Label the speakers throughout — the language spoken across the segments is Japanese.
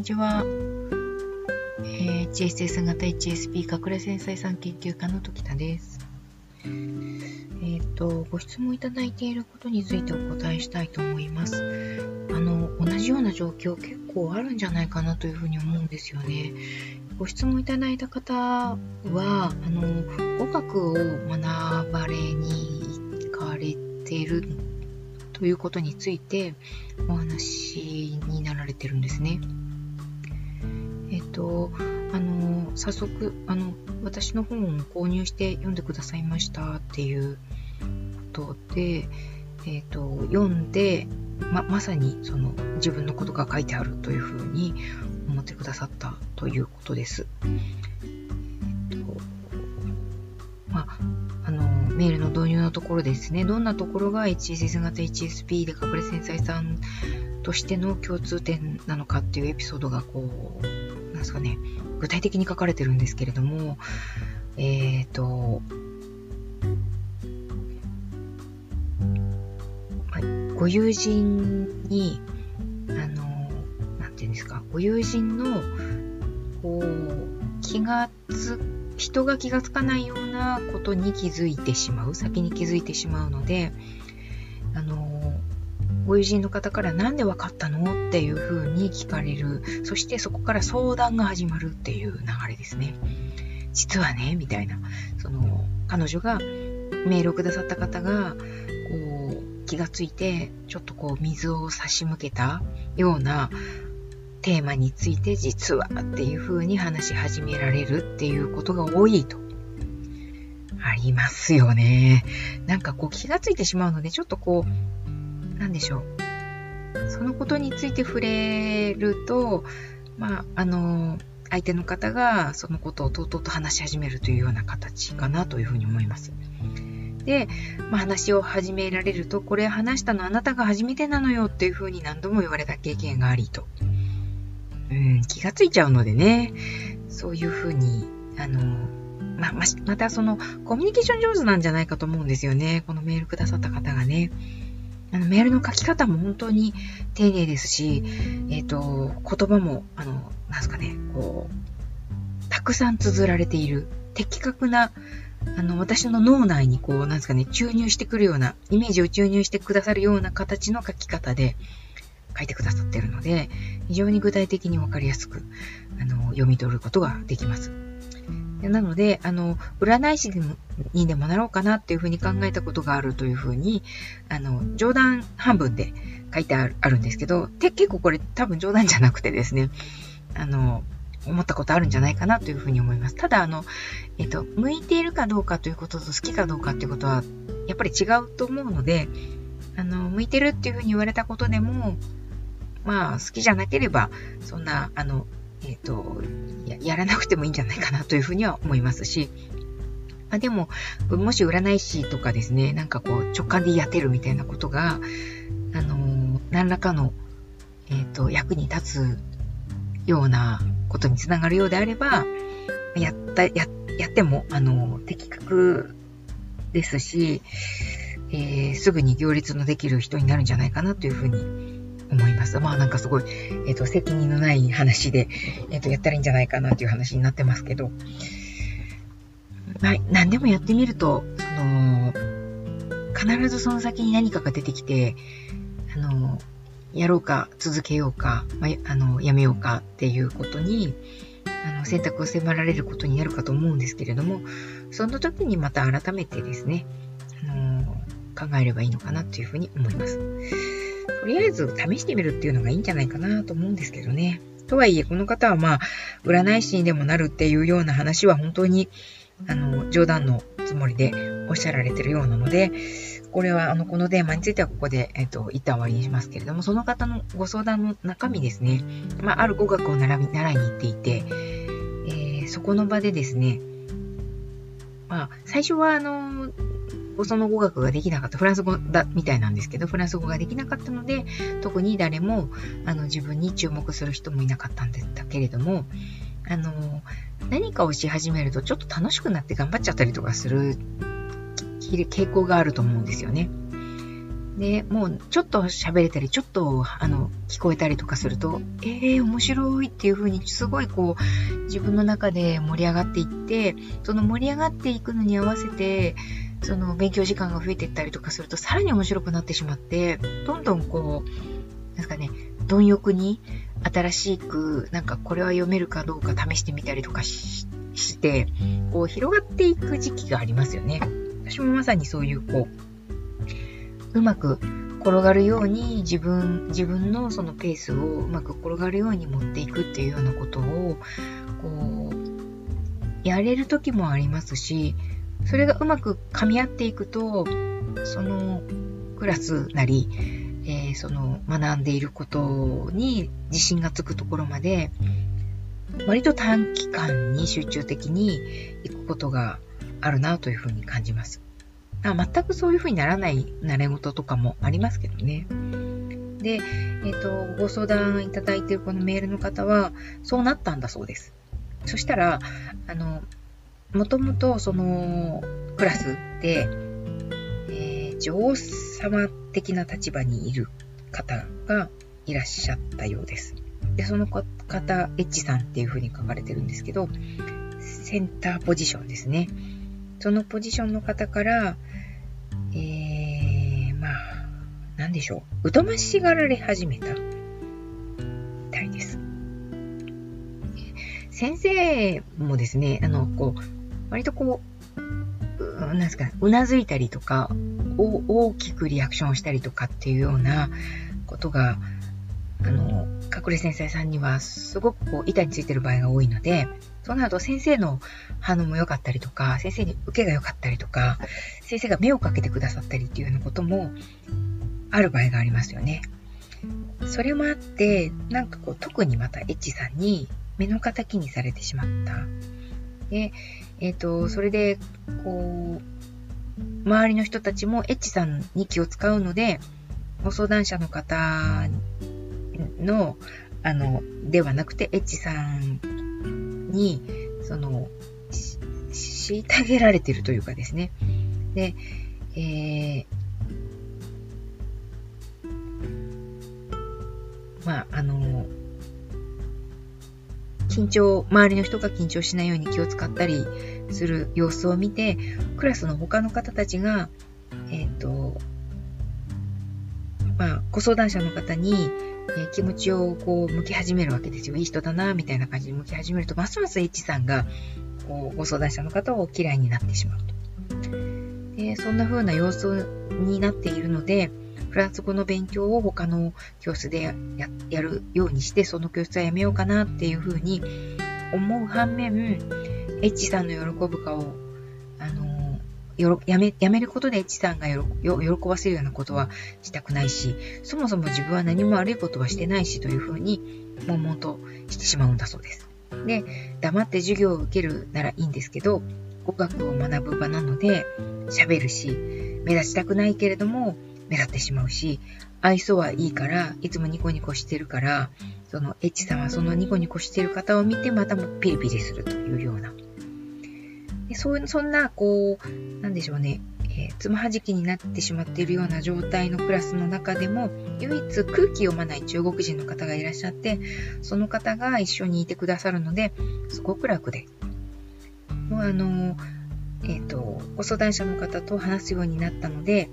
Speaker 1: にちは。えー、HSS 型 HSP 隠れ繊細さん研究家の時田です。えっ、ー、と、ご質問いただいていることについてお答えしたいと思います。あの、同じような状況結構あるんじゃないかなというふうに思うんですよね。ご質問いただいた方は、あの、語学を学ばれに行かれてるということについてお話になられてるんですね。と、あの、早速、あの、私の本を購入して読んでくださいましたっていうことで、えっと、読んで、ま、まさにその自分のことが書いてあるというふうに思ってくださったということです。えっと、まあの、メールの導入のところですね、どんなところが HSS 型 HSP で隠れ繊細さんとしての共通点なのかっていうエピソードがこう、なんですかね、具体的に書かれてるんですけれども、えっ、ー、と、ご友人に、あの、なんていうんですか、ご友人の、こう、気がつ人が気がつかないようなことに気づいてしまう、先に気づいてしまうので、あの、ご友人の方から何で分かったの？っていうふうに聞かれる。そしてそこから相談が始まるっていう流れですね。実はね、みたいな。その、彼女がメールをくださった方が、こう、気がついて、ちょっとこう、水を差し向けたようなテーマについて実はっていう風に話し始められるっていうことが多いと。ありますよね。なんかこう気がついてしまうので、ちょっとこう、なんでしょう。そのことについて触れると、まあ、あの、相手の方がそのことをとうとうと話し始めるというような形かなというふうに思います。で、まあ、話を始められると、これ話したのあなたが初めてなのよっていうふうに何度も言われた経験がありと。うん、気がついちゃうのでね、そういうふうに、あの、ま、ま、またその、コミュニケーション上手なんじゃないかと思うんですよね。このメールくださった方がね。あの、メールの書き方も本当に丁寧ですし、えっ、ー、と、言葉も、あの、なんすかね、こう、たくさん綴られている、的確な、あの、私の脳内にこう、なんすかね、注入してくるような、イメージを注入してくださるような形の書き方で、書いてくださっているので、非常に具体的にわかりやすく、あの、読み取ることができます。なので、あの、占い師にでもなろうかなっていうふうに考えたことがあるというふうに、あの、冗談半分で書いてあるんですけど、で結構これ多分冗談じゃなくてですね、あの、思ったことあるんじゃないかなというふうに思います。ただ、あの、えっと、向いているかどうかということと好きかどうかっていうことは、やっぱり違うと思うので、あの、向いてるっていうふうに言われたことでも、まあ、好きじゃなければ、そんな、あの、えっ、ー、とや、やらなくてもいいんじゃないかなというふうには思いますし、まあ、でも、もし占い師とかですね、なんかこう、直感でやってるみたいなことが、あの何らかの、えっ、ー、と、役に立つようなことにつながるようであれば、やった、や、やっても、あの的確ですし、えー、すぐに行列のできる人になるんじゃないかなというふうに思います。まあなんかすごい、えっ、ー、と、責任のない話で、えっ、ー、と、やったらいいんじゃないかなっていう話になってますけど、まあ、何でもやってみると、その、必ずその先に何かが出てきて、あの、やろうか、続けようか、まあ、あの、やめようかっていうことに、あの、選択を迫られることになるかと思うんですけれども、その時にまた改めてですね、あの、考えればいいのかなというふうに思います。とりあえず試してみるっていうのがいいんじゃないかなと思うんですけどね。とはいえ、この方はまあ、占い師にでもなるっていうような話は本当に、あの、冗談のつもりでおっしゃられてるようなので、これは、あの、このテーマについてはここで、えっと、一旦終わりにしますけれども、その方のご相談の中身ですね、まあ、ある語学を習いに行っていて、えー、そこの場でですね、まあ、最初は、あの、その語学ができなかった、フランス語だ、みたいなんですけど、フランス語ができなかったので、特に誰も、あの、自分に注目する人もいなかったんだけれども、あの、何かをし始めるとちょっと楽しくなって頑張っちゃったりとかする傾向があると思うんですよね。で、もうちょっと喋れたり、ちょっとあの聞こえたりとかすると、えー、面白いっていう風にすごいこう自分の中で盛り上がっていって、その盛り上がっていくのに合わせて、その勉強時間が増えていったりとかすると、さらに面白くなってしまって、どんどんこう、なんかね、貪欲に新しく、なんかこれは読めるかどうか試してみたりとかして、こう広がっていく時期がありますよね。私もまさにそういうこう、うまく転がるように自分、自分のそのペースをうまく転がるように持っていくっていうようなことを、こう、やれる時もありますし、それがうまく噛み合っていくと、そのクラスなり、えー、その学んでいることに自信がつくところまで、割と短期間に集中的に行くことがあるなというふうに感じます。あ全くそういうふうにならない慣れ事とかもありますけどね。で、えっ、ー、と、ご相談いただいているこのメールの方は、そうなったんだそうです。そしたら、あの、もともとそのクラスで、えー、女王様的な立場にいる方がいらっしゃったようです。で、その方、エッチさんっていう風に書かれてるんですけど、センターポジションですね。そのポジションの方から、えー、まあ、なんでしょう。疎ましがられ始めたみたいです。先生もですね、あの、こう、割とこう、うなんですか、うなずいたりとか、大きくリアクションをしたりとかっていうようなことが、あの、隠れ先生さんにはすごくこう板についてる場合が多いので、そうなると先生の反応も良かったりとか、先生に受けが良かったりとか、先生が目をかけてくださったりっていうようなこともある場合がありますよね。それもあって、なんかこう特にまたエッチさんに目の敵にされてしまった。で、えっ、ー、と、それで、こう、周りの人たちもエッチさんに気を使うので、ご相談者の方の、あの、ではなくて、エッチさんに、その、虐げられてるというかですね。で、えー、まあ、あの、緊張、周りの人が緊張しないように気を使ったりする様子を見て、クラスの他の方たちが、えっ、ー、と、まあ、ご相談者の方に、えー、気持ちをこう向き始めるわけですよ。いい人だな、みたいな感じで向き始めると、ますます H さんが、こう、ご相談者の方を嫌いになってしまうと。でそんな風な様子になっているので、フランス語の勉強を他の教室でやるようにして、その教室はやめようかなっていうふうに思う反面、エッチさんの喜ぶ顔を、あのやめ、やめることでエッチさんが喜ばせるようなことはしたくないし、そもそも自分は何も悪いことはしてないしというふうに、悶々としてしまうんだそうです。で、黙って授業を受けるならいいんですけど、語学を学ぶ場なので、喋るし、目立ちたくないけれども、目立ってしまうし、愛想はいいから、いつもニコニコしてるから、そのエッチさんはそのニコニコしてる方を見てまたもピリピリするというような。でそうそんな、こう、なんでしょうね、えー、つまはじきになってしまっているような状態のクラスの中でも、唯一空気読まない中国人の方がいらっしゃって、その方が一緒にいてくださるので、すごく楽で。もうあの、えっ、ー、と、ご相談者の方と話すようになったので、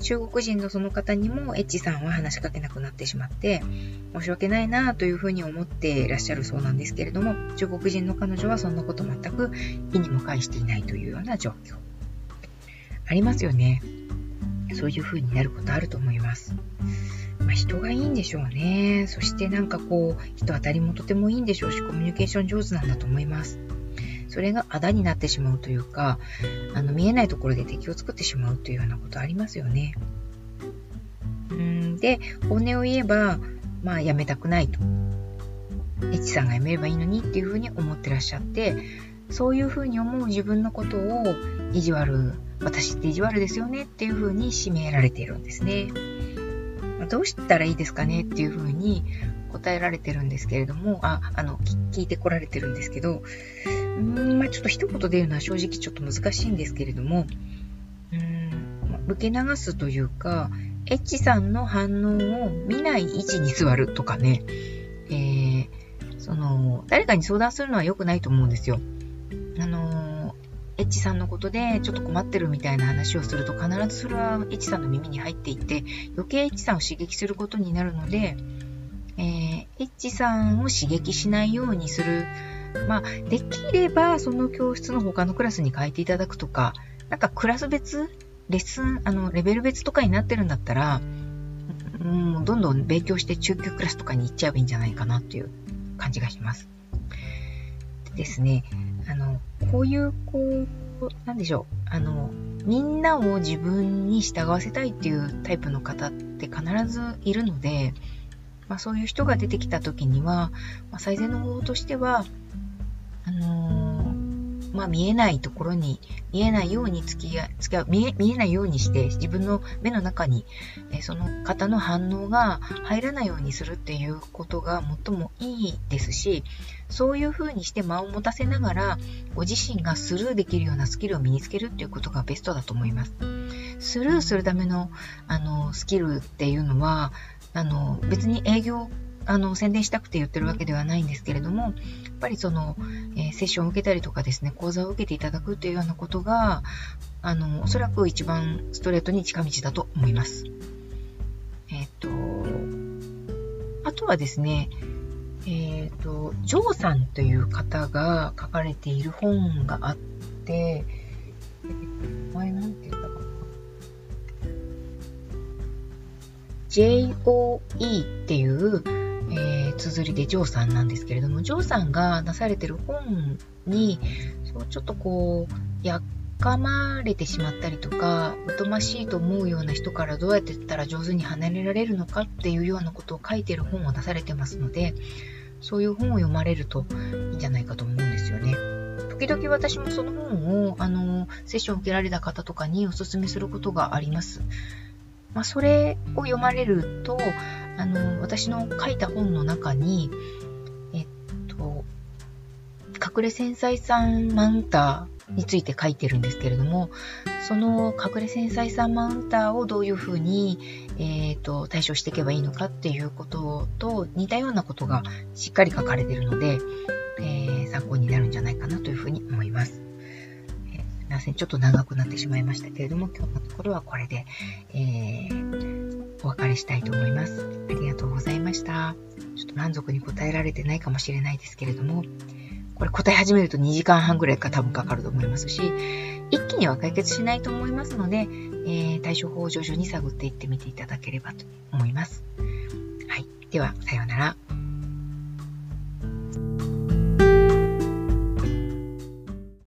Speaker 1: 中国人のその方にもエッチさんは話しかけなくなってしまって、申し訳ないなというふうに思っていらっしゃるそうなんですけれども、中国人の彼女はそんなこと全く意にも介していないというような状況。ありますよね。そういうふうになることあると思います。まあ、人がいいんでしょうね。そしてなんかこう、人当たりもとてもいいんでしょうし、コミュニケーション上手なんだと思います。それがあだになってしまうというか、あの、見えないところで敵を作ってしまうというようなことありますよね。うんで、本音を言えば、まあ、やめたくないと。エチさんが辞めればいいのにっていうふうに思ってらっしゃって、そういうふうに思う自分のことを意地悪、私って意地悪ですよねっていうふうに締められているんですね。どうしたらいいですかねっていうふうに答えられてるんですけれども、あ、あの、聞いてこられてるんですけど、うんまあ、ちょっと一言で言うのは正直ちょっと難しいんですけれども、うーん、受け流すというか、エッチさんの反応を見ない位置に座るとかね、えー、その、誰かに相談するのは良くないと思うんですよ。あの、エッチさんのことでちょっと困ってるみたいな話をすると必ずそれはエッチさんの耳に入っていって余計エッチさんを刺激することになるので、えー、エッチさんを刺激しないようにする。まあ、できればその教室の他のクラスに変えていただくとか、なんかクラス別、レッスン、あの、レベル別とかになってるんだったら、もうどんどん勉強して中級クラスとかに行っちゃえばいいんじゃないかなっていう感じがします。でですね、あの、こういう、こう、なんでしょう、あの、みんなを自分に従わせたいっていうタイプの方って必ずいるので、まあ、そういう人が出てきた時には、まあ、最善の方法としては、まあ、見えないところに、見えないように付き合付き合う見え、見えないようにして、自分の目の中に、えその方の反応が入らないようにするっていうことが最もいいですし、そういう風にして間を持たせながら、ご自身がスルーできるようなスキルを身につけるっていうことがベストだと思います。スルーするための、あの、スキルっていうのは、あの、別に営業、あの、宣伝したくて言ってるわけではないんですけれども、やっぱりその、えー、セッションを受けたりとかですね、講座を受けていただくというようなことが、あの、おそらく一番ストレートに近道だと思います。えっ、と、あとはですね、えっ、と、ジョーさんという方が書かれている本があって、前なんて言ったか JOE っていう、ー、綴りでジョーさんなんですけれども、ジョーさんが出されてる本に、そうちょっとこう、やっかまれてしまったりとか、疎ましいと思うような人からどうやって言ったら上手に離れられるのかっていうようなことを書いてる本を出されてますので、そういう本を読まれるといいんじゃないかと思うんですよね。時々私もその本を、あの、セッションを受けられた方とかにお勧めすることがあります。まあ、それを読まれると、あの、私の書いた本の中に、えっと、隠れ繊細酸マウンターについて書いてるんですけれども、その隠れ繊細酸マウンターをどういうふうに、えっ、と、対処していけばいいのかっていうことと似たようなことがしっかり書かれているので、えー、参考になるんじゃないかなというふうに思います。みません。ちょっと長くなってしまいましたけれども、今日のところはこれで、えー、したいと思います。ありがとうございました。ちょっと満足に答えられてないかもしれないですけれども、これ答え始めると2時間半ぐらいか多分かかると思いますし、一気には解決しないと思いますので、えー、対処法を徐々に探っていってみていただければと思います。はい。では、さようなら。